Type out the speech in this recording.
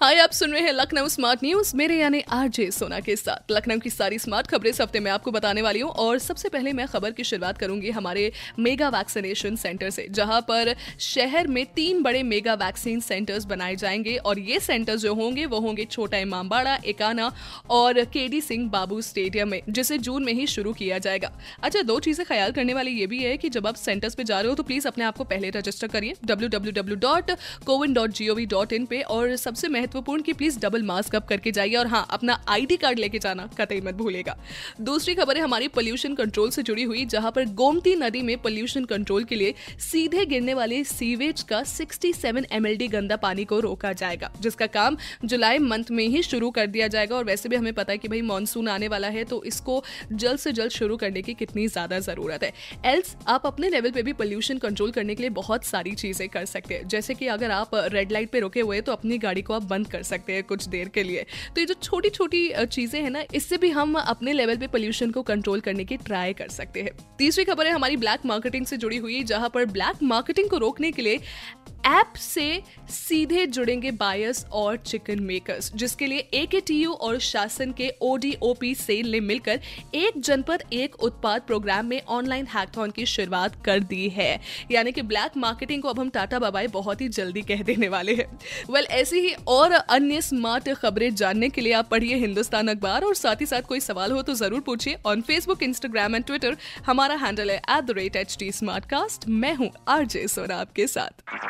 हाय, आप सुन रहे हैं लखनऊ स्मार्ट न्यूज़। मेरे यानी आरजे सोना के साथ। लखनऊ की सारी स्मार्ट खबरें इस हफ़्ते में आपको बताने वाली हूँ। और सबसे पहले मैं खबर की शुरुआत करूँगी हमारे मेगा वैक्सीनेशन सेंटर से, जहाँ पर शहर में तीन बड़े मेगा वैक्सीन सेंटर्स बनाए जाएँगे। और ये सेंटर्स जो होंगे, वो होंगे छोटा इमामबाड़ा, एकाना और केडी सिंह बाबू स्टेडियम में, जिसे जून में ही शुरू किया जाएगा। अच्छा दो चीज़ें ख्याल करने वाली ये भी है कि जब आप सेंटर्स पे जा रहे हो तो प्लीज़ अपने आप को पहले रजिस्टर करिए। डब्ल्यू पे। और सबसे महत्वपूर्ण की प्लीज़ डबल मास्क अप करके जाइए और हाँ अपना आईडी कार्ड लेके जाना, कतई मत भूलेगा। दूसरी खबर है हमारी पोल्यूशन कंट्रोल से जुड़ी हुई, जहाँ पर गोमती नदी में पोल्यूशन कंट्रोल के लिए सीधे गिरने वाले सीवेज का 67 सेवन एम गंदा पानी को रोका जाएगा, जिसका काम जुलाई मंथ में ही शुरू कर दिया जाएगा। और वैसे भी हमें पता है कि भाई मानसून आने वाला है तो इसको जल्द से जल्द शुरू करने की कितनी ज़्यादा ज़रूरत है। एल्स आप अपने लेवल पे भी पोल्यूशन कंट्रोल करने के लिए बहुत सारी चीज़ें कर सकते हैं। जैसे कि अगर आप रेड लाइट पे रुके हुए तो अपनी गाड़ी को आप बंद कर सकते सकते हैं कुछ देर के लिए। तो ये जो छोटी छोटी चीज़ें हैं ना, इससे भी हम अपने लेवल पे पोल्यूशन को कंट्रोल करने की ट्राई कर सकते हैं। तीसरी खबर है हमारी ब्लैक मार्केटिंग से जुड़ी हुई, जहाँ पर ब्लैक मार्केटिंग को रोकने के लिए ऐप से सीधे जुड़ेंगे बायर्स और चिकन मेकर्स जिसके लिए ए के टी यू और शासन के ओडीओपी सेल ने मिलकर एक जनपद एक उत्पाद प्रोग्राम में ऑनलाइन हैकथॉन की शुरुआत कर दी है। यानी कि ब्लैक मार्केटिंग को अब हम टाटा बाबाई बहुत ही जल्दी कह देने वाले हैं। वेल well, ऐसी ही और अन्य स्मार्ट खबरें जानने के लिए आप पढ़िए हिंदुस्तान अखबार और साथ ही साथ कोई सवाल हो तो ज़रूर पूछिए on Facebook Instagram and Twitter हमारा हैंडल है at the rate H T smart cast मैं हूँ आरजे सोना आपके साथ।